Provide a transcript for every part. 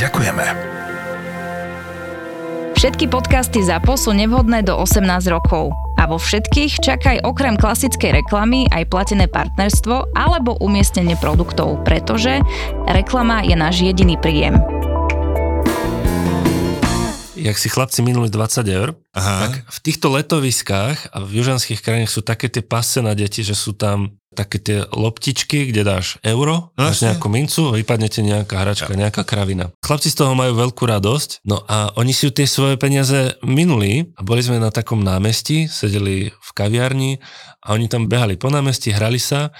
Ďakujeme. Všetky podcasty ZAPO sú nevhodné do 18 rokov. A vo všetkých čakaj okrem klasickej reklamy aj platené partnerstvo alebo umiestnenie produktov, pretože reklama je náš jediný príjem jak si chlapci minuli 20 eur, Aha. tak v týchto letoviskách a v južanských krajinách sú také tie pase na deti, že sú tam také tie loptičky, kde dáš euro, No dáš nejakú mincu, vypadne ti nejaká hračka, nejaká kravina. Chlapci z toho majú veľkú radosť, no a oni si tie svoje peniaze minuli a boli sme na takom námestí, sedeli v kaviarni a oni tam behali po námestí, hrali sa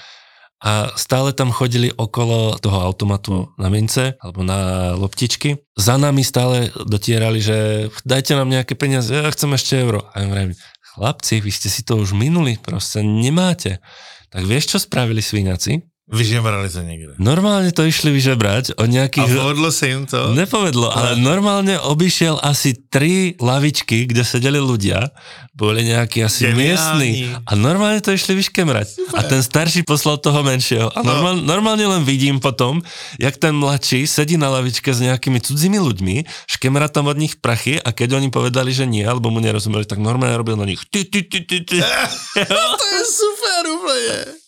a stále tam chodili okolo toho automatu na mince alebo na loptičky. Za nami stále dotierali, že dajte nám nejaké peniaze, ja chcem ešte euro. A ja hovorím, chlapci, vy ste si to už minuli, proste nemáte. Tak vieš, čo spravili svíňaci? Vyžebrali to niekde. Normálne to išli vyžebrať od A nejakých... povedlo sa im to? Nepovedlo, ale normálne obišiel asi tri lavičky, kde sedeli ľudia, boli nejakí asi Geniálni. miestni a normálne to išli vyškemrať. A ten starší poslal toho menšieho. A normál, normálne len vidím potom, jak ten mladší sedí na lavičke s nejakými cudzími ľuďmi, škemra tam od nich prachy a keď oni povedali, že nie, alebo mu nerozumeli, tak normálne robil na nich ty, ty, ty, ty, ty. to je super úplne.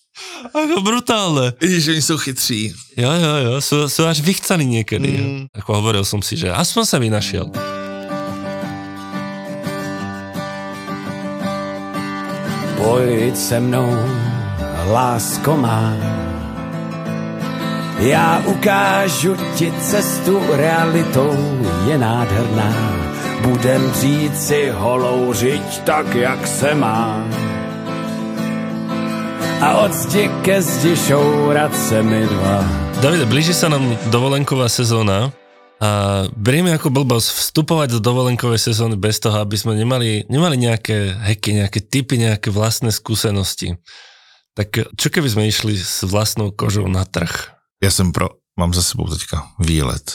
Ako brutálne. Vidíš, oni jsou chytří. Jo, jo, jo, sú, sú až vychcaní niekedy. Mm. Ako hovoril som si, že aspoň sa vynašiel. Pojď se mnou, lásko má. Já ukážu ti cestu realitou, je nádherná. Budem dřít si holou řiď tak, jak se má. A od zdi ke zdi šourat se mi dva. Davide, blíži sa nám dovolenková sezóna a berieme ako blbosť vstupovať do dovolenkovej sezóny bez toho, aby sme nemali, nemali nejaké heky, nejaké typy, nejaké vlastné skúsenosti. Tak čo keby sme išli s vlastnou kožou na trh? Já jsem pro, mám za sebou teďka výlet.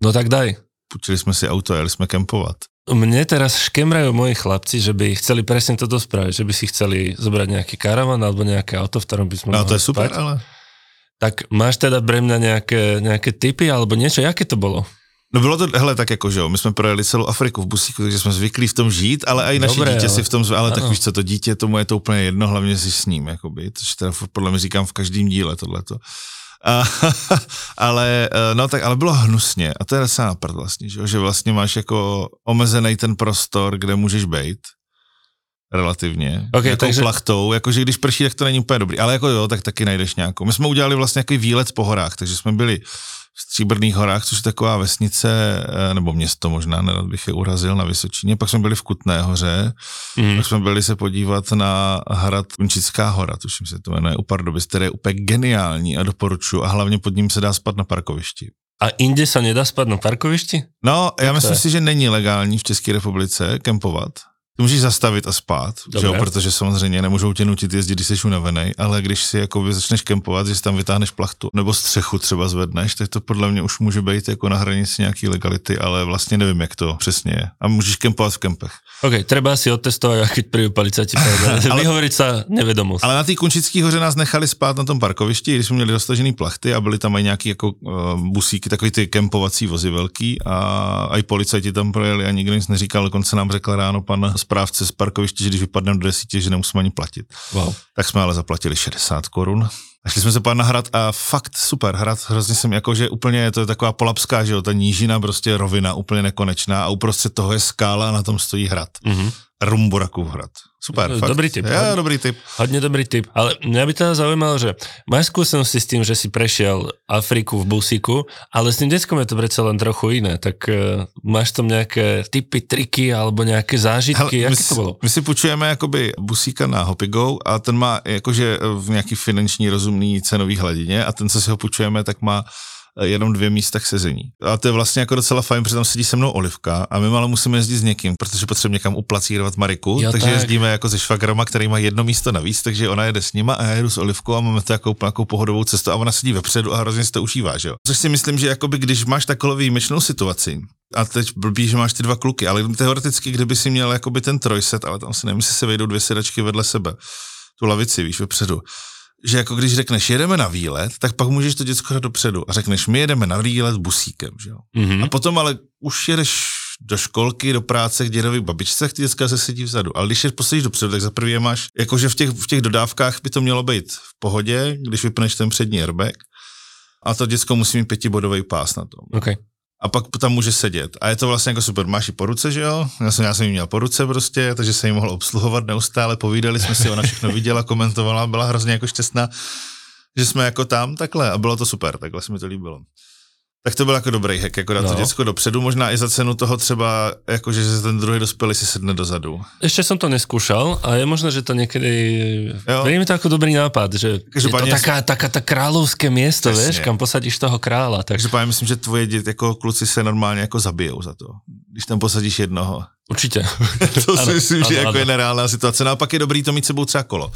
No tak daj. Půjčili jsme si auto, jeli jsme kempovat. Mne teraz škemrajú moji chlapci, že by chceli presne toto spraviť, že by si chceli zobrať nejaký karavan alebo nejaké auto, v ktorom by sme No to je super, spať. ale... Tak máš teda pre mňa nejaké, nejaké typy alebo niečo? Jaké to bolo? No bylo to, hele, tak jako, že jo, my jsme projeli celou Afriku v busíku, takže jsme zvyklí v tom žít, ale i naše Dobré, dítě ale- si v tom, ale tak ano. víš co, to dítě, tomu je to úplně jedno, hlavně si s ním, jakoby, což teda podle mě říkám v každém díle tohleto. A, ale, eh, no tak, ale bylo hnusně. A to je naprd vlastně, že, že vlastně máš jako omezený ten prostor, kde můžeš být relativně, Ok, nějakou takže- plachtou, jakože když prší, tak to není úplně dobrý, ale jako jo, tak taky najdeš nějakou. My jsme udělali vlastně takový výlet po horách, takže jsme byli v Stříbrných horách, což je taková vesnice, eh, nebo město možná, nerad bych je urazil na Vysočině, pak jsme byli v Kutné hoře, Mm. pak jsme byli se podívat na hrad Kunčická hora, tuším se to jmenuje, u Pardubic, který je úplně geniální a doporučuji a hlavně pod ním se dá spat na parkovišti. A inde sa nedá spať na parkovišti? No, já myslím si, že není legální v České republice kempovat. Ty můžeš zastavit a spát, že jo, protože samozřejmě nemůžou tě nutit jezdit, když jsi unavený, ale když si jako začneš kempovat, že si tam vytáhneš plachtu nebo střechu třeba zvedneš, tak to podle mě už může být jako na hranici nějaký legality, ale vlastně nevím, jak to přesně je. A můžeš kempovat v kempech. OK, treba si otestovať, keď prídu policajti Vyhovoriť sa nevedomosť. Ale na té Kunčické hoře nás nechali spát na tom parkovišti, když jsme měli dostažený plachty a byly tam i nějaký jako uh, busíky, takový ty kempovací vozy velký a i policajti tam projeli a nikdo nic neříkal, dokonce nám řekl ráno pan správce z parkoviště, že když vypadneme do desítě, že nemusíme ani platit. Wow. Tak jsme ale zaplatili 60 korun. A šli jsme se pát na hrad a fakt super hrad, hrozně jsem jako, že úplně to je taková polapská, že jo, ta nížina prostě rovina, úplně nekonečná a uprostřed toho je skála a na tom stojí hrad. Mhm. Rumburakův hrad. Super, fakt. Dobrý tip. Ja, dobrý tip. Hodne dobrý tip. Ale mňa by teda zaujímalo, že máš skúsenosti s tým, že si prešiel Afriku v busíku, ale s tým deckom je to predsa len trochu iné. Tak uh, máš tam nejaké typy, triky alebo nejaké zážitky? my, Jaké to bolo? si- my si půjčujeme jakoby busíka na Hopigo a ten má jakože v nějaký finanční rozumný cenový hladině a ten, co si ho půjčujeme, tak má jenom dvě místa k sezení. A to je vlastně jako docela fajn, protože tam sedí se mnou Olivka a my ale musíme jezdit s někým, protože potřebujeme někam uplacírovat Mariku, Jo, takže tak. jezdíme jako se švagrama, který má jedno místo navíc, takže ona jede s nima a já jedu s Olivkou a máme to jako nějakou pohodovou cestu a ona sedí vepředu a hrozně si to užívá, že jo. Což si myslím, že jakoby když máš takovou výjimečnou situaci, a teď blbý, že máš ty dva kluky, ale teoreticky, kdyby si měl jakoby ten trojset, ale tam si nevím, jestli se vejdou dvě sedačky vedle sebe, tu lavici, víš, vepředu, že jako když řekneš jedeme na výlet, tak pak můžeš to děcko dát dopředu a řekneš my jedeme na výlet busíkem, že jo. Mhm. A potom ale už jedeš do školky, do práce k dědovi babičce, tak ty děcka se sedí vzadu. Ale když je posadíš dopředu, tak za prvý je máš, jakože v těch, v těch dodávkách by to mělo být v pohodě, když vypneš ten přední airbag, a to děcko musí mít pětibodový pás na tom. OK. A pak tam může sedět. A je to vlastně jako super. Máš ji po ruce, že jo? Já jsem, já jsem ji měl po ruce prostě, takže jsem ji mohl obsluhovat neustále. Povídali jsme si, ona všechno viděla, komentovala, byla hrozně jako šťastná, že jsme jako tam takhle a bylo to super, takhle se mi to líbilo. Tak to byl jako dobrý hack, jako dát no. No. to děcko dopředu, možná i za cenu toho třeba, jako že ten druhý dospělý si sedne dozadu. Ešte som to neskúšal a je možné, že to niekedy... Jo. Mi to ako dobrý nápad, že je to Každopádně- taká, taká tá kráľovské miesto, Presne. vieš, kam posadíš toho kráľa. Tak Takže myslím, že tvoje děti jako kluci se normálně jako zabijou za to, když tam posadíš jednoho. určite. To si Ano, myslím, že ano, jako ano. je nereálná situace. No a pak je dobrý to mít sebou třeba kolo.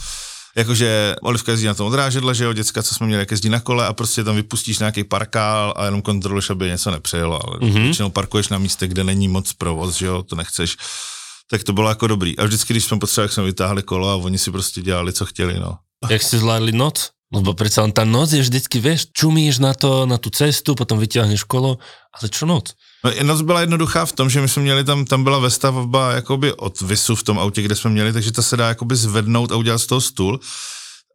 Jakože Olivka jezdí na tom odrážedle, že jo, děcka, co jsme měli, jak jezdí na kole a prostě tam vypustíš nějaký parkál a jenom kontroluješ, aby něco nepřejelo, ale Mhm. mm-hmm. většinou parkuješ na místě, kde není moc provoz, že jo, to nechceš. Tak to bylo jako dobrý. A vždycky, když jsme potřebovali, jak jsme vytáhli kolo a oni si prostě dělali, co chtěli, no. Jak ste zvládli noc? Lebo predsa len tá noc je vždycky, vieš, čumíš na to, na tú cestu, potom vyťahneš kolo, ale čo noc? No, noc byla jednoduchá v tom, že my jsme měli tam, tam byla vestavba jakoby od visu v tom autě, kde jsme měli, takže ta se dá jakoby zvednout a udělat z toho stůl.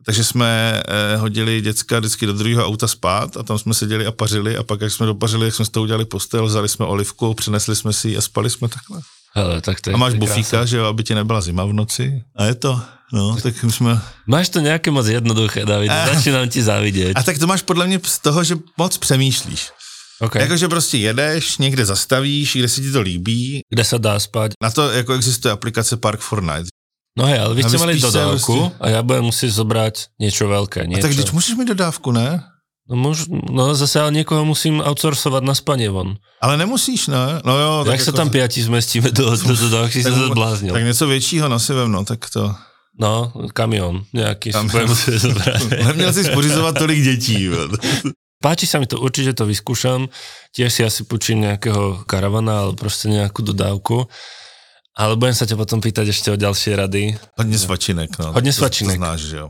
Takže jsme eh, hodili děcka vždycky do druhého auta spát a tam jsme seděli a pařili a pak, jak jsme dopařili, jak jsme z toho udělali postel, vzali jsme olivku, přinesli jsme si ji a spali jsme takhle. Hele, tak to je, A máš bufíka, že jo, aby ti nebyla zima v noci. A je to, no, tak my jsme... Máš to nejaké moc jednoduché, David, začínam ti závidieť. A tak to máš podle mě z toho, že moc přemýšlíš. Okay. Jakože prostě jedeš, někde zastavíš, kde se ti to líbí. Kde sa dá spať? Na to jako existuje aplikace Park for Night. No hej, ale vy A ste mali sa dodávku a ja budem musieť zobrať niečo veľké. A Niečo. tak když můžeš mít dodávku, ne? no, môž, no zase ale niekoho musím outsourcovať na spanie von. Ale nemusíš, ne? No jo, Jak sa jako- tam piati zmestíme do, do dodávky, si sa tak- zbláznil. Tak něco většího no si vem, no, tak to... No, kamión nejaký Tam- si. Neměl jsi spořizovat tolik dětí. Páči sa mi to, určite to vyskúšam. Tiež si asi počím nejakého karavana, alebo proste nejakú dodávku. Ale budem sa ťa potom pýtať ešte o ďalšie rady. Hodně svačinek, no. Hodně To- svačinek. To znáš, že jo.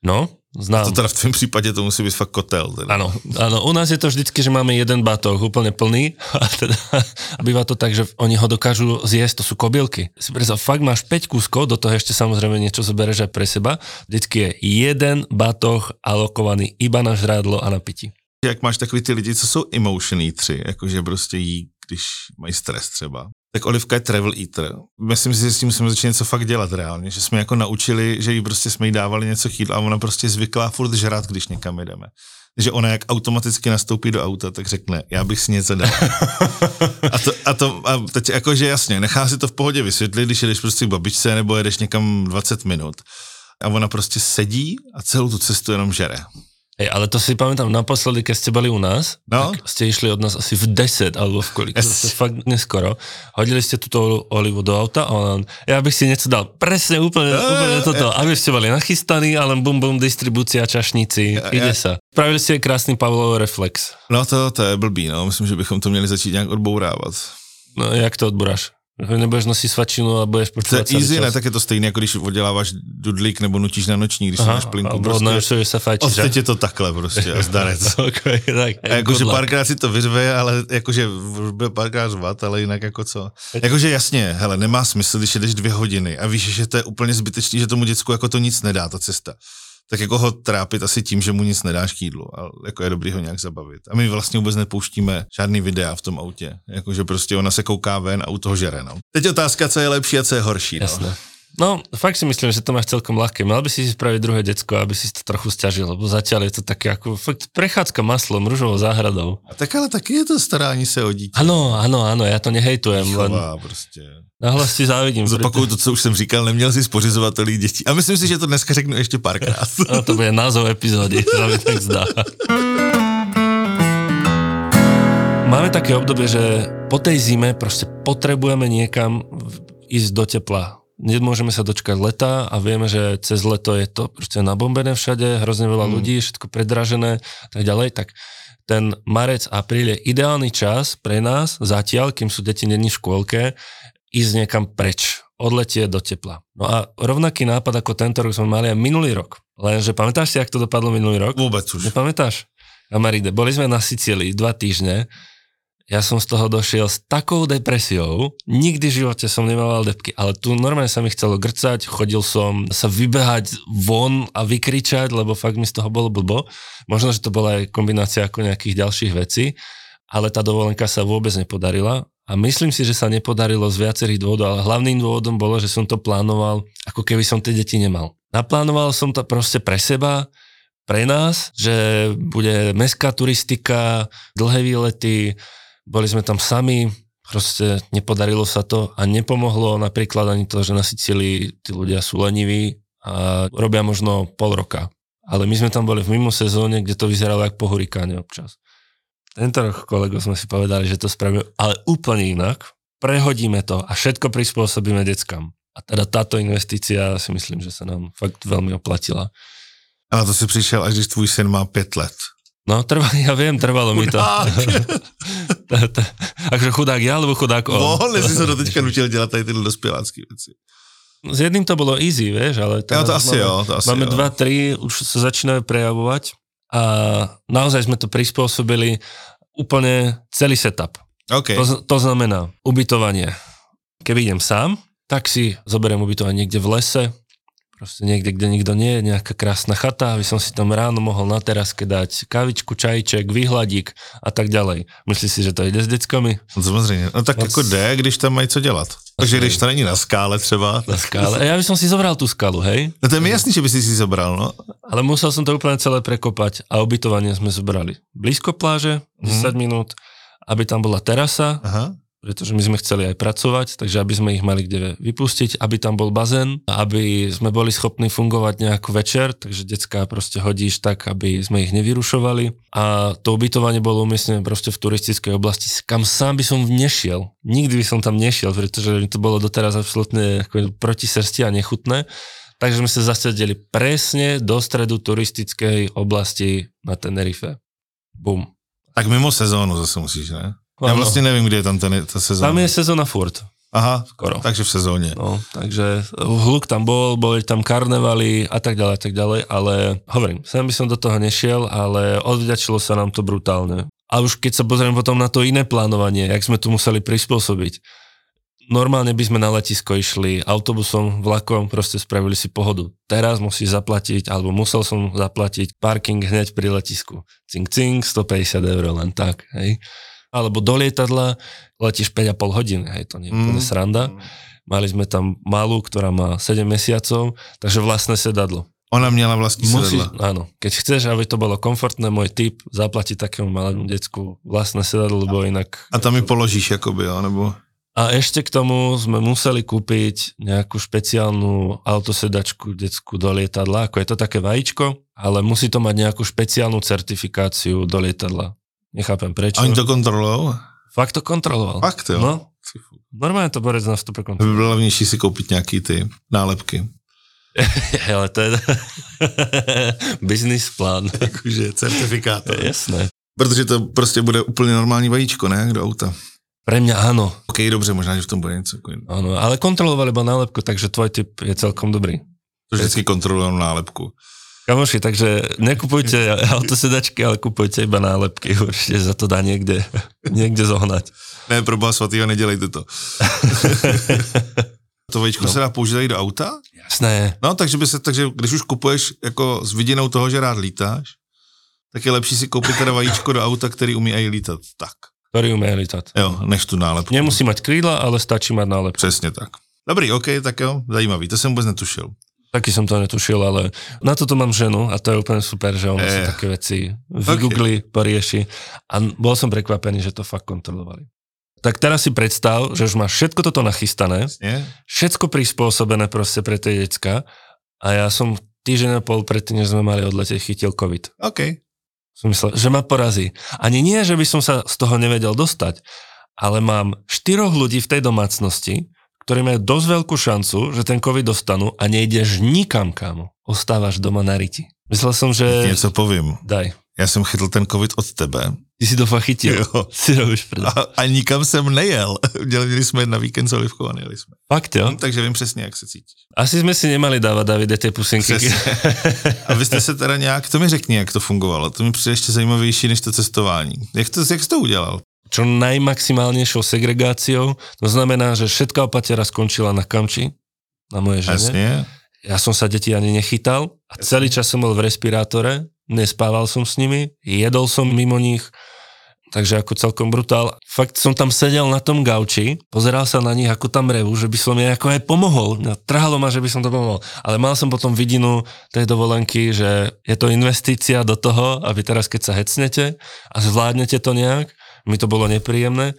No, znám. To teda v tvém případě to musí být fakt kotel. Teda. Áno, áno, u nás je to vždycky, že máme jeden batoh úplne plný a teda a býva to tak, že oni ho dokážu zjesť, to sú kobylky. Fakt máš 5 kúskov, do toho ešte samozrejme niečo zobereš aj pre seba. Vždycky je jeden batoh alokovaný iba na žrádlo a na pití. Jak máš takový ty lidi, co jsou emotion eatery, jakože prostě jí, když mají stres třeba. Tak Olivka je travel eater. Myslím si, že s tím musíme začít něco fakt dělat reálně, že jsme jako naučili, že jí prostě jsme jí dávali něco jídlu a ona prostě zvyklá furt žrát, když někam jdeme. že ona jak automaticky nastoupí do auta, tak řekne, já bych si něco dal. A to, a to a teď jakože jasně, nechá si to v pohodě vysvětlit, když jedeš prostě k babičce nebo jedeš někam 20 minut. A ona prostě sedí a celou tu cestu jenom žere. Hej, ale to si pamätám naposledy, keď ste boli u nás, No. tak ste išli od nás asi v 10 alebo v koľko, Yes. to fakt neskoro. Hodili ste túto olivu do auta a on, ja bych si niečo dal, presne úplne, úplne toto, aby ste boli nachystaní, ale bum bum, distribúcia, čašníci, Ja- ide sa. Spravili ste krásny Pavlov reflex. No to, to je blbý, no. Myslím, že bychom to měli začít nějak odbourávat. No, jak to odboráš? Nebudeš nosiť svačinu a budeš To je počúvať easy, čas. ne? Tak je to stejné, jako když odděláváš dudlík nebo nutíš na noční, když si máš plinku. alebo Prostě, odnášuješ sa fajčiť. že? Odteď je to takhle prostě a zdarec. okay, tak, A jakože párkrát si to vyřve, ale jakože bude párkrát řvat, ale jinak jako co. Jakože jasně, hele, nemá smysl, když jedeš dvě hodiny a víš, že to je úplně zbytečný, že tomu děcku jako to nic nedá, ta cesta. Tak jako ho trápit asi tím, že mu nic nedáš k jídlu, ale jako je dobrý ho nějak zabavit. A my vlastně vůbec nepouštíme žádný videa v tom autě, jakože prostě ona se kouká ven a u toho žere, no. Teď otázka, co je lepší a co je horší, no. No, fakt si myslím, že to máš celkom ľahké. Mal by si si spraviť druhé decko, aby si to trochu stiažil, lebo zatiaľ je to také ako fakt prechádzka maslom, rúžovou záhradou. A tak ale taky je to starání se o dítě. Áno, áno, áno, ja to nehejtujem, len Chová prostě. nahlas ti závidím. Zopakuju to, co už jsem říkal, neměl si spořizovat tolik dětí. A myslím si, že to dneska řeknu ještě párkrát. No, to bude názov epizódy, to sa mi tak zdá. máme také obdobie, že po tej zime proste potrebujeme niekam ísť do tepla. Nemôžeme sa dočkať leta a vieme, že cez leto je to proste nabombené všade, hrozne veľa Mm. ľudí, všetko predražené a tak ďalej, tak ten marec, apríl je ideálny čas pre nás zatiaľ, kým sú deti není v škôlke, ísť niekam preč, odletieť do tepla. No a rovnaký nápad ako tento rok sme mali aj minulý rok. Lenže pamätáš si, jak to dopadlo minulý rok? Vôbec už. Nepamätáš? Kamaride, boli sme na Sicílii dva týždne, ja som z toho došiel s takou depresiou, nikdy v živote som nemával depky, ale tu normálne sa mi chcelo grcať, chodil som sa vybehať von a vykričať, lebo fakt mi z toho bolo blbo. Možno, že to bola aj kombinácia ako nejakých ďalších vecí, ale tá dovolenka sa vôbec nepodarila a myslím si, že sa nepodarilo z viacerých dôvodov, ale hlavným dôvodom bolo, že som to plánoval, ako keby som tie deti nemal. Naplánoval som to proste pre seba, pre nás, že bude mestská turistika, dlhé výlety, boli sme tam sami, proste nepodarilo sa to a nepomohlo napríklad ani to, že na Sicílii tí ľudia sú leniví a robia možno pol roka. Ale my sme tam boli v mimo sezóne, kde to vyzeralo ako po hurikáne občas. Tento rok kolego sme si povedali, že to spravíme, ale úplne inak. Prehodíme to a všetko prispôsobíme deckám. A teda táto investícia si myslím, že sa nám fakt veľmi oplatila. A na to si přišel, až když tvůj syn má pět let. No, trvá, ja viem, trvalo mi. Chudák. To- Akože chudák ja, alebo chudák on. On, jestli se to teďka nutil dělat tady tyhle dospělácké věci. S jedným to bolo easy, vieš, ale Jo, to asi máme, jo, to asi máme jo. dva, tri, už sa začínajú prejavovať a naozaj sme to prispôsobili úplne celý setup. OK. To, to znamená ubytovanie. Keby idem sám, tak si zoberiem ubytovanie niekde v lese, proste niekde, kde nikto nie je, nejaká krásna chata, aby som si tam ráno mohol na teraske dať kavičku, čajček, vyhladík a tak ďalej. Myslíš si, že to ide s deckami? No, samozřejmě. No tak Moc- jako jde, když tam mají co dělat. Takže když to není na skále třeba. Na skále. A ja by som si zobral tú skalu, hej? No to je mi jasný, že by si si zobral, no. Ale musel som to úplne celé prekopať a ubytovanie sme zobrali blízko pláže, 10 minút, aby tam bola terasa, Aha. Pretože my sme chceli aj pracovať, takže aby sme ich mali kde vypustiť, aby tam bol bazén, aby sme boli schopní fungovať nejako večer, takže decka proste hodíš tak, aby sme ich nevyrušovali a to ubytovanie bolo umiestnené proste v turistickej oblasti, kam sám by som nešiel. Nikdy by som tam nešiel, pretože mi to bolo doteraz absolútne ako proti srsti a nechutné. Takže sme sa zasadili presne do stredu turistickej oblasti na Tenerife. Bum. Tak mimo sezónu zase musíš, ne? Já Áno. vlastně nevím, kde je tam ten, ta sezóna. Tam je sezóna furt. Aha, skoro. takže v sezóně. No, takže hluk tam bol, boli tam karnevaly a tak ďalej, a tak ďalej, ale hovorím, sem by som do toho nešiel, ale odvďačilo sa nám to brutálne. A už keď sa pozriem potom na to iné plánovanie, jak sme to museli prispôsobiť, normálne by sme na letisko išli autobusom, vlakom, proste spravili si pohodu. Teraz musíš zaplatiť, alebo musel som zaplatiť parking hneď pri letisku. Cink, cink, 150 eur len tak, hej. Alebo do lietadla letíš 5,5 hodín, hej, to nie je úplne Mm. sranda. Mali sme tam malú, ktorá má 7 mesiacov, takže vlastné sedadlo. Ona měla vlastní Musíš, sedadla. áno, keď chceš, aby to bolo komfortné, môj tip, zaplatiť takému malému decku vlastné sedadlo, lebo inak... A tam mi položíš, jakoby, jo, nebo... A ešte k tomu sme museli kúpiť nejakú špeciálnu autosedačku detskú do lietadla, ako je to také vajíčko, ale musí to mať nejakú špeciálnu certifikáciu do lietadla. Nechápem prečo. A oni to kontrolujou? Fakt to kontroloval. Fakt, jo. No, normálne to borec na vstupe kontroloval. bylo levnější si koupit nějaký ty nálepky. Ale to je business plán. Jakože certifikátor. Jasné. Protože to prostě bude úplně normální vajíčko, ne, do auta. Pre mňa áno. OK, dobře, možná, že v tom bude něco. Áno. Ale kontrolovali iba nálepku, takže tvoj typ je celkom dobrý. To vždycky kontrolují nálepku. Kamoši, takže nekupujte autosedačky, ale kupujte iba nálepky. Určite za to dá niekde, niekde zohnať. Ne, pro boha svatýho, nedělejte to. to vajíčko No. se dá použít i do auta? Jasné. No, takže, by se, takže když už kupuješ jako s vidinou toho, že rád lítáš, tak je lepší si koupit teda vajíčko do auta, který umí i lítat. Tak, Ktorý umie litať. jo, než tu nálepku. Nemusí mať krídla, ale stačí mať nálepku. Přesně tak. Dobrý, OK, tak jo, zajímavý, to jsem vůbec netušil. Taky som to netušil, ale na toto mám ženu a to je úplne super, že ona Eh. si také veci vygoogli, porieši a bol som prekvapený, že to fakt kontrolovali. Tak teraz si predstav, že už máš všetko toto nachystané, Je? všetko prispôsobené proste pre tie decka a ja som týždeň a pol predtým, než sme mali odletieť, chytil COVID. OK. Som myslel, že ma porazí. Ani nie, že by som sa z toho nevedel dostať, ale mám štyroch ľudí v tej domácnosti, ktorí majú dosť veľkú šancu, že ten COVID dostanú a nejdeš nikam, kámo. Ostávaš doma na riti. Myslel som, že... Něco povím. Daj. Já jsem chytl ten covid od tebe. Ty si to fakt chytil. Jo. Si robíš. A, a nikam jsem nejel. Měli jsme na víkend s Olivkou a nejeli jsme. Fakt jo? No, takže vím přesně, jak se cítíš. Asi sme si nemali dávať, Davide, tie pusinky. A vy jste se teda nějak, to mi řekni, jak to fungovalo. To mi přijde ještě zajímavější než to cestování. Jak to, jak jsi to udělal? Čo najmaximálnejšou segregáciou, to znamená, že všetká opatera skončila na kamči, na mojej žene. Jasně. Ja som sa deti ani nechytal a celý čas som bol v respirátore, nespával som s nimi, jedol som mimo nich, takže ako celkom brutál. Fakt som tam sedel na tom gauči, pozeral sa na nich, ako tam revu, že by som jej ako aj pomohol. No, Trhalo ma, že by som to pomohol. Ale mal som potom vidinu tej dovolenky, že je to investícia do toho, aby teraz, keď sa hecnete a zvládnete to nejak, mi to bolo nepríjemné,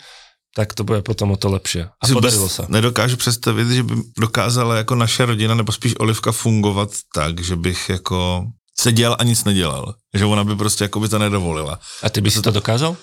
tak to bude potom o to lepšie. A Si podarilo sa. Nedokážu představit, že by dokázala jako naše rodina, nebo spíš Olivka fungovat tak, že bych jako seděl a nic nedělal. Že ona by prostě jako by to nedovolila. A ty by si to dokázal?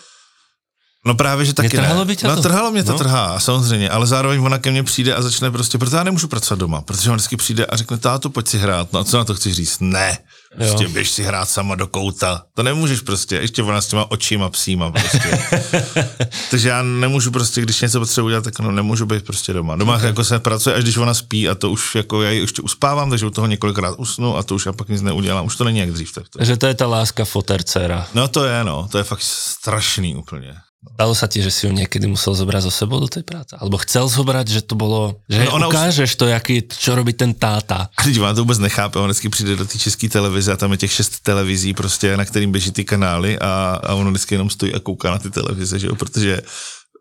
No právě, že taky Netrhalo ne. by tě no to? trhalo mě to, No. trhá, samozřejmě, ale zároveň ona ke mně přijde a začne prostě, protože já nemůžu pracovat doma, protože ona vždycky přijde a řekne, táto, pojď si hrát, no a co na to chceš říct? Ne, prostě Jo. běž si hrát sama do kouta, to nemůžeš prostě, ještě ona s těma očima psíma prostě. Takže já nemůžu prostě, když něco potřebuji udělat, tak no, nemůžu být prostě doma. Doma okay. jako se pracuje, až když ona spí a to už jako já ji ještě uspávám, takže u toho několikrát usnu a to už já pak nic neudělám, už to není jak dřív. Tak to. Že to je tá láska fotercera. No to je, no, to je fakt strašný úplně. Stalo sa ti, že si ju niekedy musel zobrať so sebou do tej práce? Alebo chcel zobrať, že to bolo, že No, ona ukážeš to, jaký, čo robí ten táta. A teď ona to vůbec nechápe, on vždycky přijde do té české televize a tam je těch šest televizí prostě, na kterým běží ty kanály a, a ono vždycky jenom stojí a kouká na ty televize, že jo, protože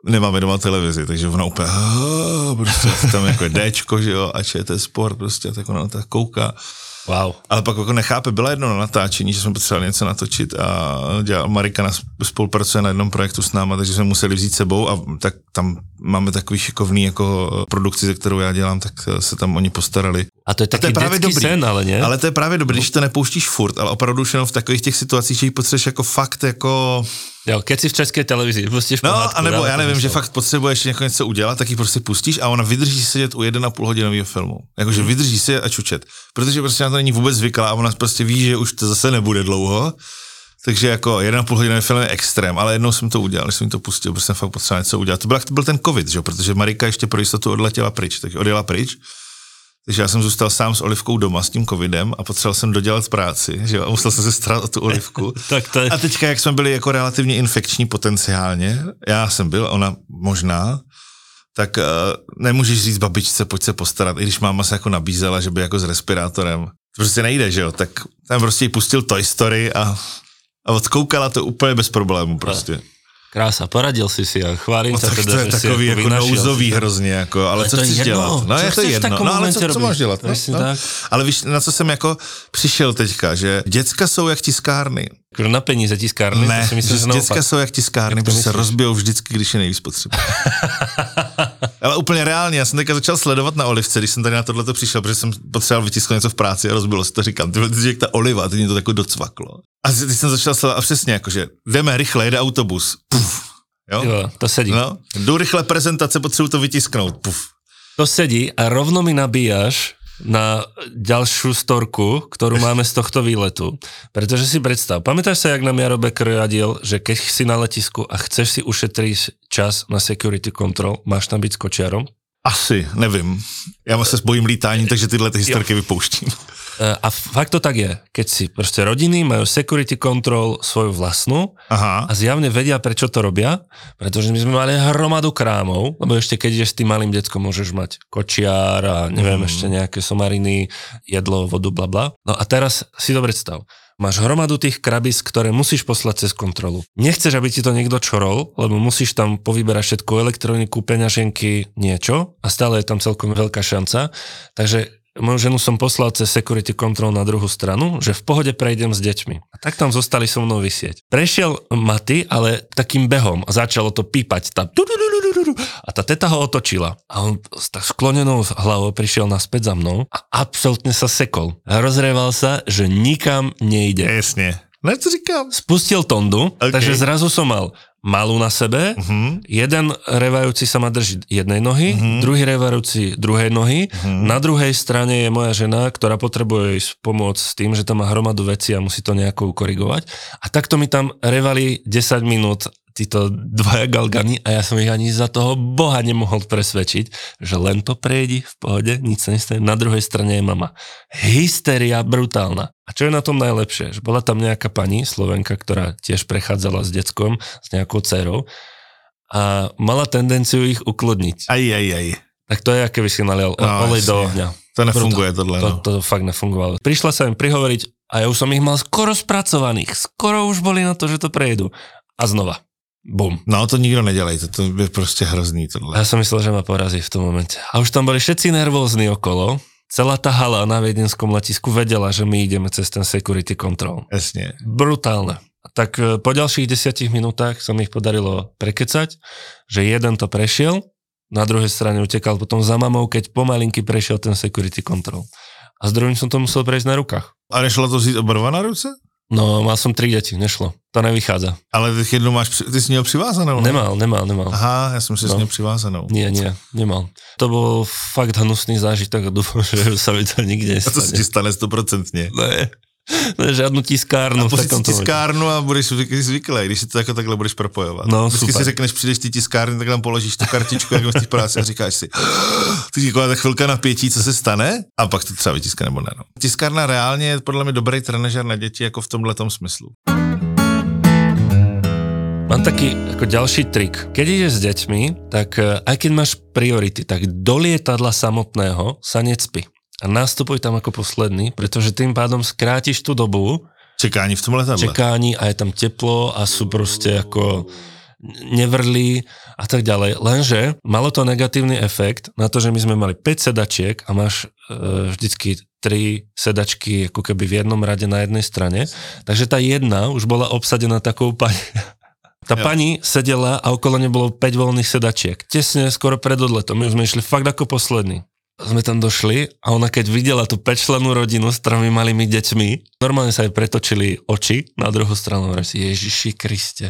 nemáme doma televizi, takže ona úplně, prostě tam jako je Dčko, že jo, a ČT Sport prostě, tak ona tak kouká. Wow. Ale pak jako nechápe, byla jedno na natáčení, že jsme potřebovali něco natočit a dělá, Marika nás spolupracuje na jednom projektu s náma, takže jsme museli vzít sebou a tak tam máme takový šikovný jako produkci, ze kterou já dělám, tak se tam oni postarali. A to je A to je právě dobrý. sen, ale nie? Ale to je právě dobré, když to nepouštíš furt, ale opravdu už jenom v takových těch situacích, že ji potřebuješ jako fakt jako... Jo, keď si v českej televízii pustíš No, pohádku, anebo ráno já nevím, že fakt potřebuješ něco udělat, tak ji prostě pustíš a ona vydrží sedět u 1,5 hodinového filmu. Jakože Mhm. vydrží sedět a čučet. Protože prostě na to není vůbec zvyklá a ona prostě ví, že už to zase nebude dlouho. Takže jako 1,5 hodinový film je extrém, ale jednou jsem to udělal, jsem to pustil, protože jsem fakt potřeboval něco udělat. To byl, to byl ten covid, že? protože Marika ještě pro jistotu odletěla pryč, takže odjela pryč. Takže já jsem zůstal sám s Olivkou doma s tím covidem a potřeboval jsem dodělat práci, že jo, a musel jsem se starat o tu Olivku. Tak to je... A teďka, jak jsme byli jako relativně infekční potenciálně, já jsem byl, ona možná, tak uh, nemůžeš říct babičce, pojď se postarat, i když máma se jako nabízela, že by jako s respirátorem. To prostě nejde, že jo, tak tam prostě pustil Toy Story a, a odkoukala to úplně bez problémů prostě. Krása, poradil si si a chválim No, tak teda, to je že takový jako nouzový to. hrozně, jako, ale, Ale co chceš jedno. dělat? No Co je to jedno, no ale co, co máš dělat? No, no. tak. Ale víš, na co jsem jako přišel teďka, že děcka jsou jak tiskárny. Akože na peníze tiskárny, Ne, to si myslím, že děcka jsou jak tiskárny, Jak to protože se rozbijou vždycky, když je nejvíc potřeba. Ale úplně reálně, já jsem teďka začal sledovat na Olivce, když jsem tady na tohleto přišel, protože jsem potřeboval vytisknout něco v práci a rozbilo se to, říkám, ty vole, jak ta Oliva, ty mě to tako docvaklo. A teď jsem začal sledovat, a přesně, jakože jdeme rychle, jede autobus, puf, jo? Jo, to sedí. No, jdu rychle prezentace, potřebuji to vytisknout, puf. To sedí a rovno mi nabíjaš na ďalšiu storku, ktorú máme z tohto výletu. Pretože si predstav, pamätáš sa, jak nám Jaro Becker radil, že keď si na letisku a chceš si ušetriť čas na security control, máš tam byť s kočiarom? Asi, nevím. Já se bojím lítání, takže tyhle ty historky vypouštím. E, A fakt to tak je. Keď si proste rodiny majú security control svoju vlastnú Aha. a zjavne vedia, prečo to robia, pretože my sme mali hromadu krámov, lebo ešte keď ideš s tým malým deckom, môžeš mať kočiar a neviem, Mm. ešte nejaké somariny, jedlo, vodu, bla bla. No a teraz si to predstav. Máš hromadu tých krabis, ktoré musíš poslať cez kontrolu. Nechceš, aby ti to niekto čorol, lebo musíš tam povyberať všetko, elektroniku, peňaženky, niečo a stále je tam celkom veľká šanca. Takže moju ženu som poslal cez security control na druhú stranu, že v pohode prejdem s deťmi. A tak tam zostali so mnou vysieť. Prešiel Maty, ale takým behom a začalo to pípať tam. A tá teta ho otočila. A on s tak sklonenou hlavou prišiel naspäť za mnou a absolútne sa sekol. A rozrieval sa, že nikam nejde. Jasně. Ne, to říkám. spustil tondu, OK. takže zrazu som mal malú na sebe, Mhm. jeden revajúci sa ma drží jednej nohy, druhý revajúci druhej nohy, na druhej strane je moja žena, ktorá potrebuje ísť pomôcť s tým, že tam má hromadu veci a musí to nejako ukorigovať. A takto mi tam revali 10 minút títo dvaja galgani a ja som ich ani za toho boha nemohol presvedčiť, že len to prejdi v pohode, nič sa nestane. Na druhej strane je mama. Hysteria brutálna. A čo je na tom najlepšie? Že bola tam nejaká pani, Slovenka, ktorá tiež prechádzala s deckom, s nejakou dcerou a mala tendenciu ich ukludniť. Aj, aj, aj. Tak to je, aké by si nalial No, olej do ohňa. To nefunguje tohle, To, no. to fakt nefungovalo. Prišla sa im prihovoriť a ja už som ich mal skoro spracovaných. Skoro už boli na to, že to prejdú. A znova. Bum. No, to nikdo nedělejte, to je prostě hrozný tohle. ja som myslel, že ma porazí v tom momente. A už tam boli všetci nervózni okolo. Celá tá hala na viedenskom letisku vedela, že my ideme cez ten security control. Jasně. Brutálne. Tak e, po ďalších desiatich minútach sa mi ich podarilo prekecať, že jeden to prešiel, na druhej strane utekal potom za mamou, keď pomalinky prešiel ten security control. A s druhým som to musel prejsť na rukách. A nešlo to oba dva na ruce? No, mal som tri deti, nešlo. To nevychádza. Ale ty jednu máš, ty jsi měl přivázanou, ne? Nemal, nemal, nemal. Aha, já jsem si No. s ním přivázanou. Nie, nie, nemal. To bol fakt hnusný zážitok a dúfam, že sa mi to nikde A to nestane. ti stane stoprocentně. Ne, žiadnu tiskárnu. A pustit tiskárnu a budeš zvyk- zvyklý, když si to jako takhle budeš propojovat. No, Vždycky super. si řekneš, přijdeš ty tiskárny, tak tam položíš tu kartičku, jak té práci a říkáš si, ty ta chvilka napětí, co se stane, a pak to třeba vytiskne nebo ne. No. Tiskárna reálně je podle mě dobrý trenažer na děti jako v tomhle smyslu. Mám taký ako ďalší trik. Keď ideš s deťmi, tak e, aj keď máš priority, tak do lietadla samotného sa necpi. A nastupuj tam ako posledný, pretože tým pádom skrátiš tú dobu Čekání v tomhle letadle. čekání a je tam teplo a sú proste ako nevrlí a tak ďalej. Lenže malo to negatívny efekt na to, že my sme mali 5 sedačiek a máš e, vždycky 3 sedačky ako keby v jednom rade na jednej strane. Takže tá jedna už bola obsadená takou pani. Tá Jo. pani sedela a okolo nej bolo 5 voľných sedačiek. Tesne skoro pred odletom. My už sme išli fakt ako poslední. Sme tam došli a ona keď videla tú pečlenú rodinu s tromi malými deťmi, normálne sa jej pretočili oči na druhú stranu. Hovorí si, Ježiši Kriste.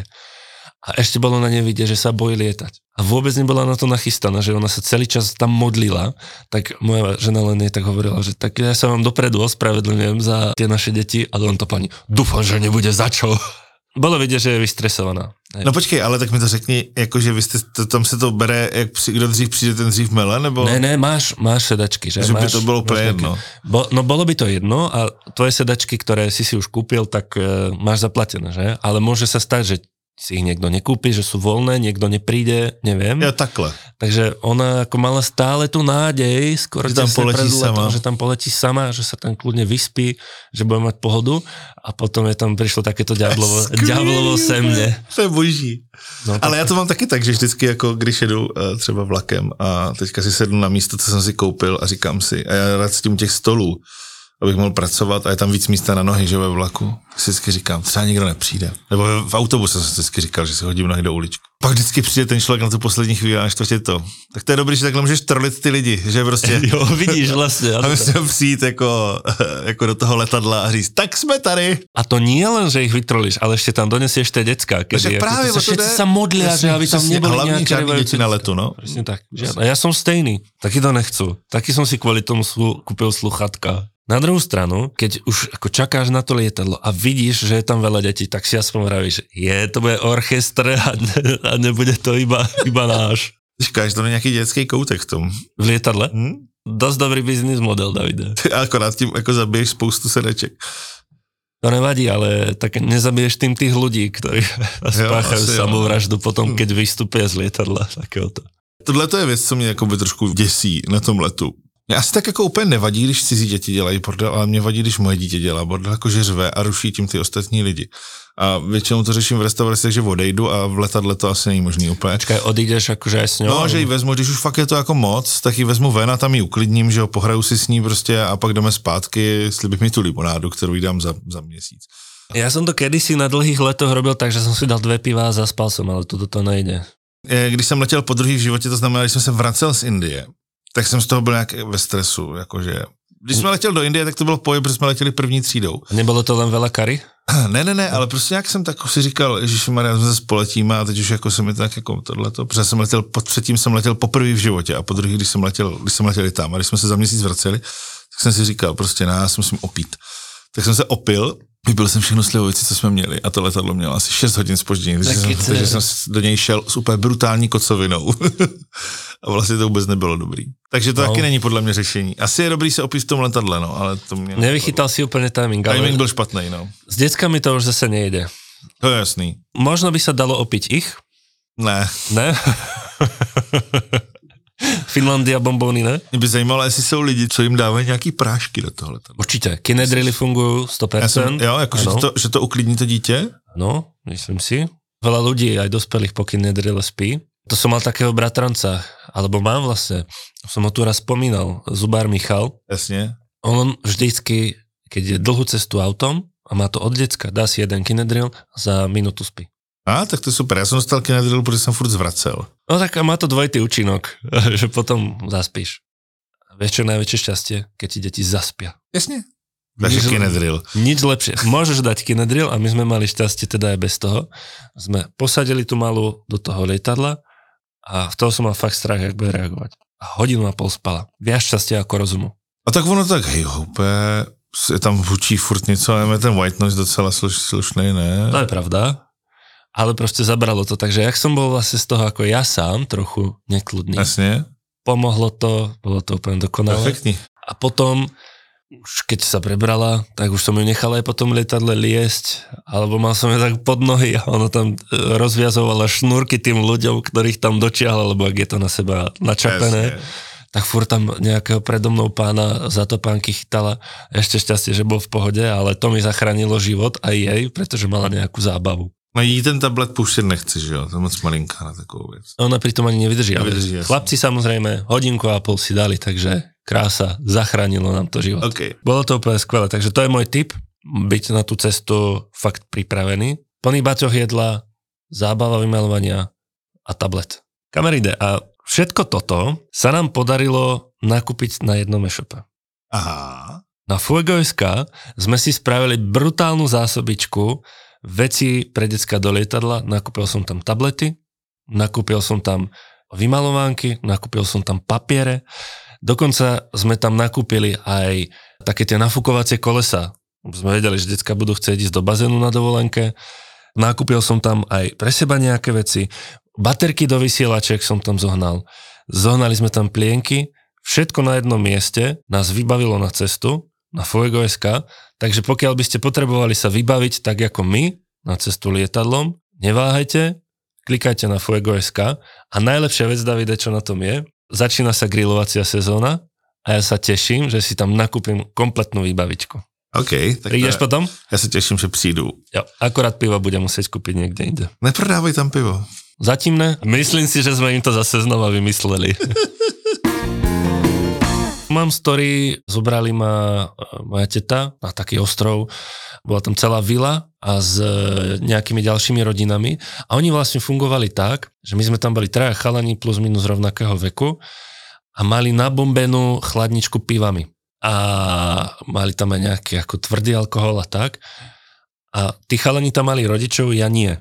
A ešte bolo na nej vidieť, že sa bojí lietať. A vôbec nebola na to nachystaná, že ona sa celý čas tam modlila. Tak moja žena len jej tak hovorila, že tak ja sa vám dopredu ospravedlňujem za tie naše deti, ale on to pani, dúfam, že nebude za čo. Bolo vidieť, že je vystresovaná. Hej. No počkej, ale tak mi to řekni, jakože vy jste, to, tam se to bere, jak při, kdo dřív přijde, ten dřív mele, nebo? Ne, ne, máš, máš sedačky, že? Že by máš, to bolo úplne máš jedno. Bo, no bolo by to jedno a tvoje sedačky, ktoré si si už kúpil, tak e, máš zaplatené, že? Ale môže sa stať, že si ich niekto nekúpi, že sú voľné, niekto nepríde, neviem. Jo, takhle. Takže ona ako mala stále tú nádej, skoro Že tam poletí pred letom, sama. že tam poletí sama, že sa tam kľudne vyspí, že bude mať pohodu a potom je tam prišlo takéto ďablovo, ďablovo semne. To je boží. No, Ale já to mám taky tak, že vždycky jako když jedu uh, třeba vlakem a teďka si sednu na místo, co jsem si koupil a říkám si, a já rád s tím těch stolů, abych mohl pracovat a je tam víc místa na nohy, že ve vlaku. Vždycky říkám, třeba nikdo nepřijde. Nebo v autobuse jsem si vždycky říkal, že si hodím nohy do uličky. Pak vždycky přijde ten člověk na tu poslední chvíli a naštve to. Tak to je dobrý, že takhle můžeš trolit ty lidi, že prostě... Jo, vidíš vlastne. A jsme přijít jako, jako do toho letadla a říct, tak jsme tady. A to nie len, že ich vytrolíš, ale ešte tam donesieš tie decka. Však Kedy, právě sa to všetci jde. sa modlia, že aby tam neboli Hlavne nejaké deti na letu, no. Presne tak. Žiadne. A ja som stejný. Taký to nechcú. Taký som si kvôli tomu slu- kúpil sluchatka. Na druhú stranu, keď už ako čakáš na to lietadlo a vidíš, že je tam veľa detí, tak si aspoň vravíš, je, to bude orchestr a, ne, a nebude to iba, iba náš. Říkáš, to je nějaký dětský koutek v tom. V lietadle? Hm? Dosť dobrý biznis model, Davide. Akorát tím jako zabiješ spoustu sedeček. To nevadí, ale tak nezabiješ tým tých ľudí, ktorí spáchajú samovraždu potom, keď vystupuje z lietadla. Takéhoto. Tohle to je věc, co mě jako by trošku děsí na tom letu. Mě asi tak jako úplně nevadí, když cizí děti dělají bordel, ale mě vadí, když moje dítě dělá bordel, jakože řve a ruší tím ty ostatní lidi. A většinou to řeším v restauraci, takže odejdu a v letadle to asi není možný úplně. Počkaj, odídeš akože aj s ňou? No, že ji vezmu, když už fakt je to jako moc, tak ji vezmu ven a tam ji uklidním, že jo, pohraju si s ní prostě a pak jdeme zpátky, bych mi tu limonádu, kterou jí dám za, za měsíc. Ja som to kedysi na dlhých letoch robil tak, že som si dal dve piva a zaspal som, ale tuto to nejde. Když jsem letěl po druhý v životě, to znamená, když jsem se vracel z Indie, tak jsem z toho byl nějak ve stresu, jakože Když jsme letěli do Indie, tak to bylo v pohodě, protože jsme letěli první třídou. Nebolo to len veľa kary? Ne, ne, ne, ale prostě nějak jsem tak si říkal, že Maria, jsme se spoletíme a teď už jako se mi tak jako tohleto, protože jsem letěl, pod, předtím jsem letěl poprvé v životě a po druhý, když jsem letěl, když jsem letěl tam a když jsme se za měsíc vraceli, tak jsem si říkal, prostě ne, já se musím opít. Tak jsem se opil, vypil jsem všechno slivovici, co jsme měli a to letadlo mělo asi 6 hodin spoždění, takže jsem, takže jsem do něj šel s úplně brutální kocovinou. a vlastně to vůbec nebylo dobrý. Takže to no. taky není podle mě řešení. Asi je dobrý se opít v tom letadle, no, ale to mě... Nevychytal si úplně timing. Ale timing byl špatný, no. S dětskami to už zase nejde. To je jasný. Možno by se dalo opiť ich? Ne. Ne? Finlandia bombóny, ne? Mě by zajímalo, jestli jsou lidi, co jim dávají nějaký prášky do tohle. Určitě. Kinedrily fungují 100%. Já jsem, jo, jako, že to, že to uklidní to dítě? No, myslím si. Veľa ľudí, aj dospelých po kinedrile spí. To som mal takého bratranca, alebo mám vlastne, som ho tu raz spomínal, Zubár Michal. Jasne. On vždycky, keď je dlhú cestu autom a má to od decka, dá si jeden kinedril za minútu spí. A, tak to je super. Ja som dostal Kinedril, protože som furt zvracel. No tak a má to dvojitý účinok, že potom zaspíš. Vieš čo najväčšie šťastie? Keď ti deti zaspia. Jasne. Takže Kinedril. Nič lepšie. Môžeš dať Kinedril a my sme mali šťastie teda aj bez toho. Sme posadili tú malú do toho lietadla a v toho som mal fakt strach, jak bude reagovať. A hodinu a pol spala. Viac šťastia ako rozumu. A tak ono tak, hej, úplně, je tam hučí furt něco, ale ten white noise docela sluš, slušný, ne? To je pravda ale proste zabralo to. Takže jak som bol vlastne z toho ako ja sám trochu nekludný. Jasne. Pomohlo to, bolo to úplne dokonalé. Perfektní. A potom, už keď sa prebrala, tak už som ju nechal aj potom lietadle liesť, alebo mal som ju tak pod nohy a ona tam e, rozviazovala šnúrky tým ľuďom, ktorých tam dočiahla, lebo ak je to na seba načapené. Jasne tak furt tam nejakého predo mnou pána za topánky chytala. Ešte šťastie, že bol v pohode, ale to mi zachránilo život aj jej, pretože mala nejakú zábavu. No jí ten tablet pouštět nechci, že jo? To je moc malinká na takovou věc. Ona pritom ani nevydrží. nevydrží ale chlapci samozrejme hodinku a pol si dali, takže krása, zachránilo nám to život. Okay. Bolo to úplne skvelé, takže to je môj tip, byť na tú cestu fakt pripravený. Plný baťoh jedla, zábava vymalovania a tablet. Kameride, a všetko toto sa nám podarilo nakúpiť na jednom e-shope. Aha. Na Fuego.sk sme si spravili brutálnu zásobičku veci pre decka do lietadla, nakúpil som tam tablety, nakúpil som tam vymalovánky, nakúpil som tam papiere, dokonca sme tam nakúpili aj také tie nafúkovacie kolesa. Sme vedeli, že decka budú chcieť ísť do bazénu na dovolenke. Nakúpil som tam aj pre seba nejaké veci. Baterky do vysielaček som tam zohnal. Zohnali sme tam plienky. Všetko na jednom mieste nás vybavilo na cestu na Fuego.sk, takže pokiaľ by ste potrebovali sa vybaviť tak ako my na cestu lietadlom, neváhajte, klikajte na Fuego.sk a najlepšia vec, Davide, čo na tom je, začína sa grilovacia sezóna a ja sa teším, že si tam nakúpim kompletnú výbavičku. OK. Tak Prídeš to, potom? Ja sa teším, že prídu. Jo, akorát pivo budem musieť kúpiť niekde inde. Neprodávaj tam pivo. Zatím ne. Myslím si, že sme im to zase znova vymysleli. Mám story, zobrali ma e, moja teta na taký ostrov, bola tam celá vila a s e, nejakými ďalšími rodinami a oni vlastne fungovali tak, že my sme tam boli traja chalani plus minus rovnakého veku a mali nabombenú chladničku pivami a mali tam aj nejaký ako tvrdý alkohol a tak. A tí chalani tam mali rodičov, ja nie.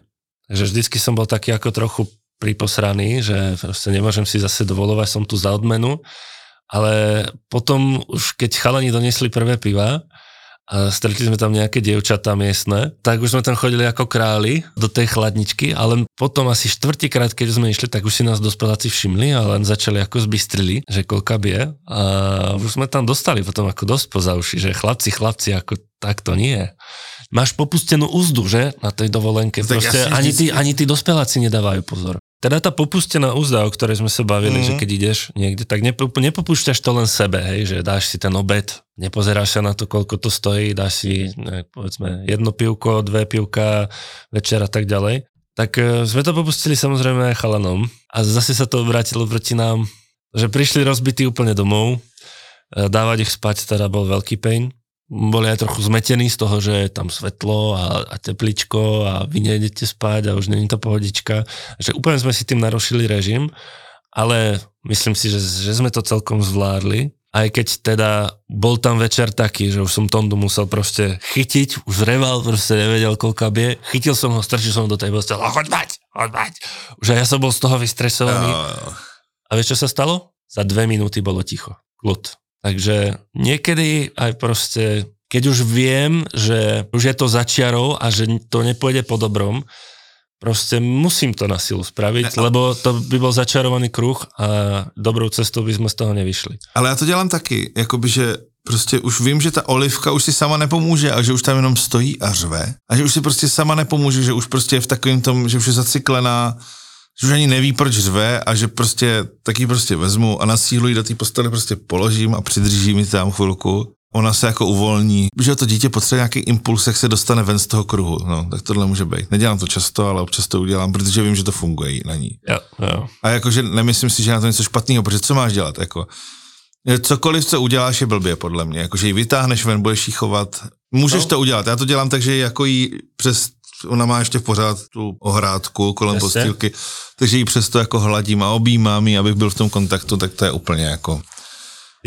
Takže vždycky som bol taký ako trochu priposraný, že proste nemôžem si zase dovolovať, som tu za odmenu ale potom už keď chalani donesli prvé piva, a stretli sme tam nejaké dievčatá miestne, tak už sme tam chodili ako králi do tej chladničky, ale potom asi štvrtýkrát, keď sme išli, tak už si nás dospeláci všimli a len začali ako zbystrili, že koľka bie a už sme tam dostali potom ako dosť poza uši, že chlapci, chlapci, ako tak to nie. Máš popustenú úzdu, že, na tej dovolenke. Tak Proste ani, tí, ani tí dospeláci nedávajú pozor. Teda tá popustená úzda, o ktorej sme sa bavili, mm-hmm. že keď ideš niekde, tak nepo, nepopúšťaš to len sebe, hej, že dáš si ten obed, nepozeráš sa na to, koľko to stojí, dáš si, ne, povedzme, jedno pivko, dve pivka, večer a tak ďalej. Tak e, sme to popustili samozrejme aj chalanom a zase sa to vrátilo proti nám, že prišli rozbití úplne domov, e, dávať ich spať teda bol veľký pain boli aj trochu zmetení z toho, že je tam svetlo a, a tepličko a vy nejdete spať a už není to pohodička. Že úplne sme si tým narušili režim, ale myslím si, že, že sme to celkom zvládli. aj keď teda bol tam večer taký, že už som Tondu musel proste chytiť, už reval, proste nevedel, koľko bie. Chytil som ho, strčil som ho do tej postele, choď mať, choď mať. Už ja som bol z toho vystresovaný. A vieš, čo sa stalo? Za dve minúty bolo ticho. Kľud. Takže niekedy aj proste, keď už viem, že už je to začiarov a že to nepôjde po dobrom, proste musím to na silu spraviť, lebo to by bol začarovaný kruh a dobrou cestou by sme z toho nevyšli. Ale já to dělám taky, jakoby, že prostě už vím, že ta olivka už si sama nepomůže a že už tam jenom stojí a řve a že už si prostě sama nepomůže, že už prostě je v takovém tom, že už je zacyklená, že už ani neví, proč řve a že prostě taky prostě vezmu a na sílu ji do té postele prostě položím a přidržím ji tam chvilku. Ona se jako uvolní, že to dítě potřebuje nějaký impuls, jak se dostane ven z toho kruhu. No, tak tohle může být. Nedělám to často, ale občas to udělám, protože vím, že to funguje na ní. Jo, jo. A jakože nemyslím si, že na to něco špatného, protože co máš dělat? Jako, cokoliv, co uděláš, je blbě, podle mě. Jakože ji vytáhneš ven, budeš jí chovat. Můžeš No. to udělat. Já to dělám tak, že ji jako jí přes ona má ještě pořád tu ohrádku kolem Jasně. postýlky, takže ji přesto jako hladím a objímám ji, abych byl v tom kontaktu, tak to je úplně jako,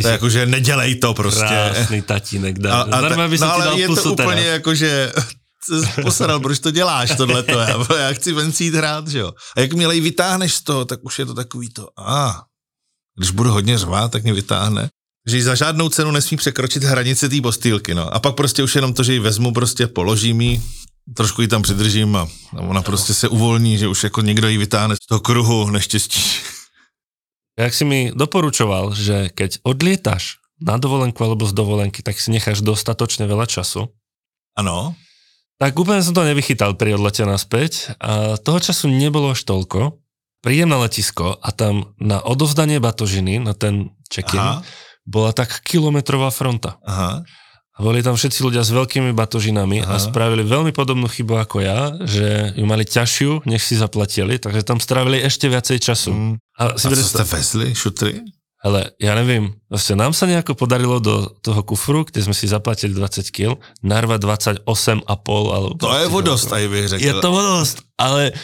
to je jako, že nedělej to prostě. krásny tatínek. A, Dá. a, Zadarmo by no, som ti ale dal je to pusu úplně teraz. jako, že posadal, proč to děláš, tohleto, já, já chci ven si jít hrát, že jo. A jakmile ji vytáhneš z toho, tak už je to takový to, a když budu hodně řvát, tak mě vytáhne. Že ji za žádnou cenu nesmí překročit hranice té postýlky, no. A pak prostě už jenom to, že ji vezmu, prostě položím ji, trošku ji tam přidržím a, ona prostě se uvolní, že už jako někdo ji vytáhne z toho kruhu neštěstí. Jak si mi doporučoval, že keď odlietaš na dovolenku alebo z dovolenky, tak si necháš dostatočne veľa času. Ano, Tak úplne som to nevychytal pri odlete naspäť a toho času nebolo až toľko. Prídem na letisko a tam na odovzdanie batožiny, na ten check-in, aha, bola tak kilometrová fronta. aha. A boli tam všetci ľudia s veľkými batožinami a Aha. spravili veľmi podobnú chybu ako ja, že ju mali ťažšiu, než si zaplatili, takže tam strávili ešte viacej času. Mm. A si A co predstav- jste vezli, šutry? Ale ja neviem, vlastne nám sa nejako podarilo do toho kufru, kde sme si zaplatili 20 kg, narvať 28,5 alebo... To je vodost, aj bych řekl. Je to vodost, ale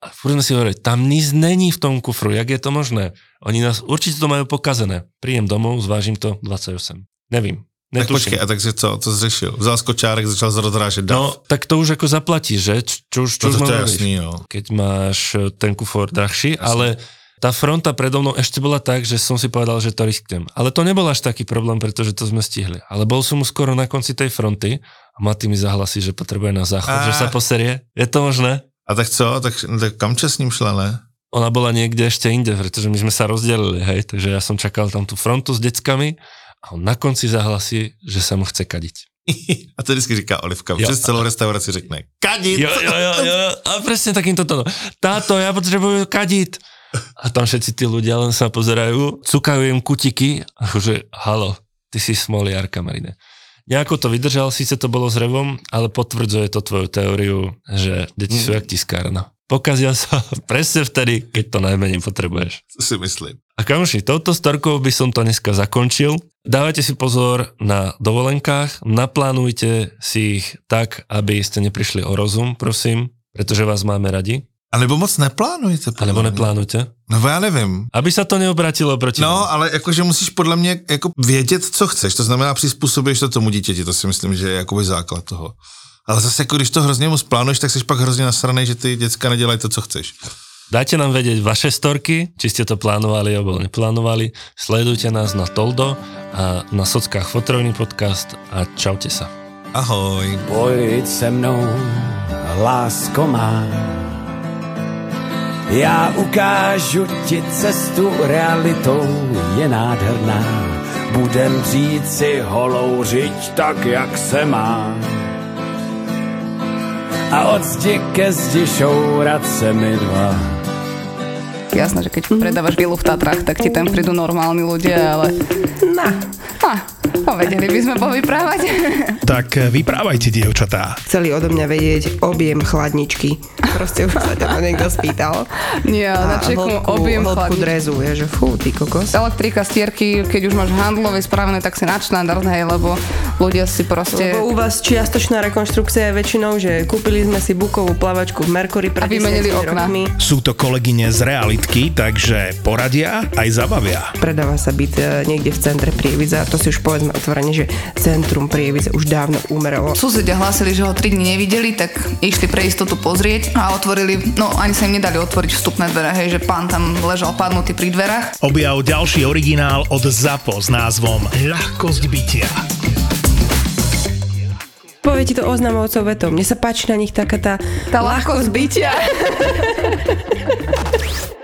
a furt sme si hovorili, tam nic není v tom kufru, jak je to možné? Oni nás určite to majú pokazené. Príjem domov, zvážim to 28. Nevím, Tak netuším. počkej, a takže co, co jsi řešil? Vzal skočárek, začal se rozrážet dav. No, tak to už ako zaplatíš, že? Čo, už, čo no, je mám robiť? jasný, no. Keď máš e, ten kufor drahší, ale tá fronta predo mnou ešte bola tak, že som si povedal, že to risknem. Ale to nebol až taký problém, pretože to sme stihli. Ale bol som už skoro na konci tej fronty a Maty mi zahlasí, že potrebuje na záchod, Á. že sa poserie. Je to možné? A tak co, tak, tak kam čas s ním šla, ne? Ona bola niekde ešte inde, pretože my sme sa rozdelili, hej, takže ja som čakal tam tú frontu s deckami a on na konci zahlasí, že sa mu chce kadiť. A to vždycky říká Olivka, Jo. přes celou restauraci řekne, kadit! Jo, jo, jo, jo. A presne takýmto tónom. Táto, ja potrebujem kadiť. A tam všetci tí ľudia len sa pozerajú, cukajú im kutiky, akože, halo, ty si smoliarka, Marine. Nejako to vydržal, síce to bolo s revom, ale potvrdzuje to tvoju teóriu, že deti sú jak tiskárna. Pokazia sa presne vtedy, keď to najmenej potrebuješ. Co si myslím? A kamoši, touto storkou by som to dneska zakončil. Dávajte si pozor na dovolenkách, naplánujte si ich tak, aby ste neprišli o rozum, prosím, pretože vás máme radi. A nebo moc neplánujte. Alebo neplánujte. No já nevím. Aby sa to neobratilo proti vám. No, ale jakože musíš podle mě jako vědět, co chceš. To znamená, přizpůsobíš to tomu dítěti. To si myslím, že je jakoby základ toho. Ale zase, jako když to hrozně moc plánuješ, tak jsi pak hrozně nasranej, že ty děcka nedělají to, co chceš. Dajte nám vedieť vaše storky, či ste to plánovali alebo neplánovali. Sledujte nás na Toldo a na sockách Fotrovný podcast a čaute sa. Ahoj. Pojď se mnou, lásko má. Já ukážu ti cestu realitou, je nádherná. Budem přijít si holou řiď tak, jak se má. A od zdi ke zdi šourat se mi dva. Jasné, že keď predávaš vilu v Tatrách, tak ti tam prídu normálni ľudia, ale... Na. A, no vedeli by sme povyprávať. Tak eh, vyprávajte, dievčatá. chceli odo mňa vedieť objem chladničky. Proste už sa ťa to niekto spýtal. Nie, na čeku objem hĺbku chladničky. drezu, je, že fú, ty kokos. Elektrika, stierky, keď už máš handlové spravené, tak si na štandard, hej, lebo ľudia si proste... Lebo u vás čiastočná rekonštrukcia je väčšinou, že kúpili sme si bukovú plavačku v Mercury pred A vymenili 10 okná. rokmi. Sú to kolegyne z realitky, takže poradia aj zabavia. Predáva sa byt e, niekde v centre Prievidza, to si už povedzme otvorene, že centrum Prievidze už dávno umrelo. Susedia hlásili, že ho 3 dní nevideli, tak išli pre istotu pozrieť a otvorili, no ani sa im nedali otvoriť vstupné dvere, hej, že pán tam ležal padnutý pri dverách. Objav ďalší originál od ZAPO s názvom Ľahkosť bytia. Povie ti to oznamovcov vetom. Mne sa páči na nich taká tá, Tá ľahkosť bytia.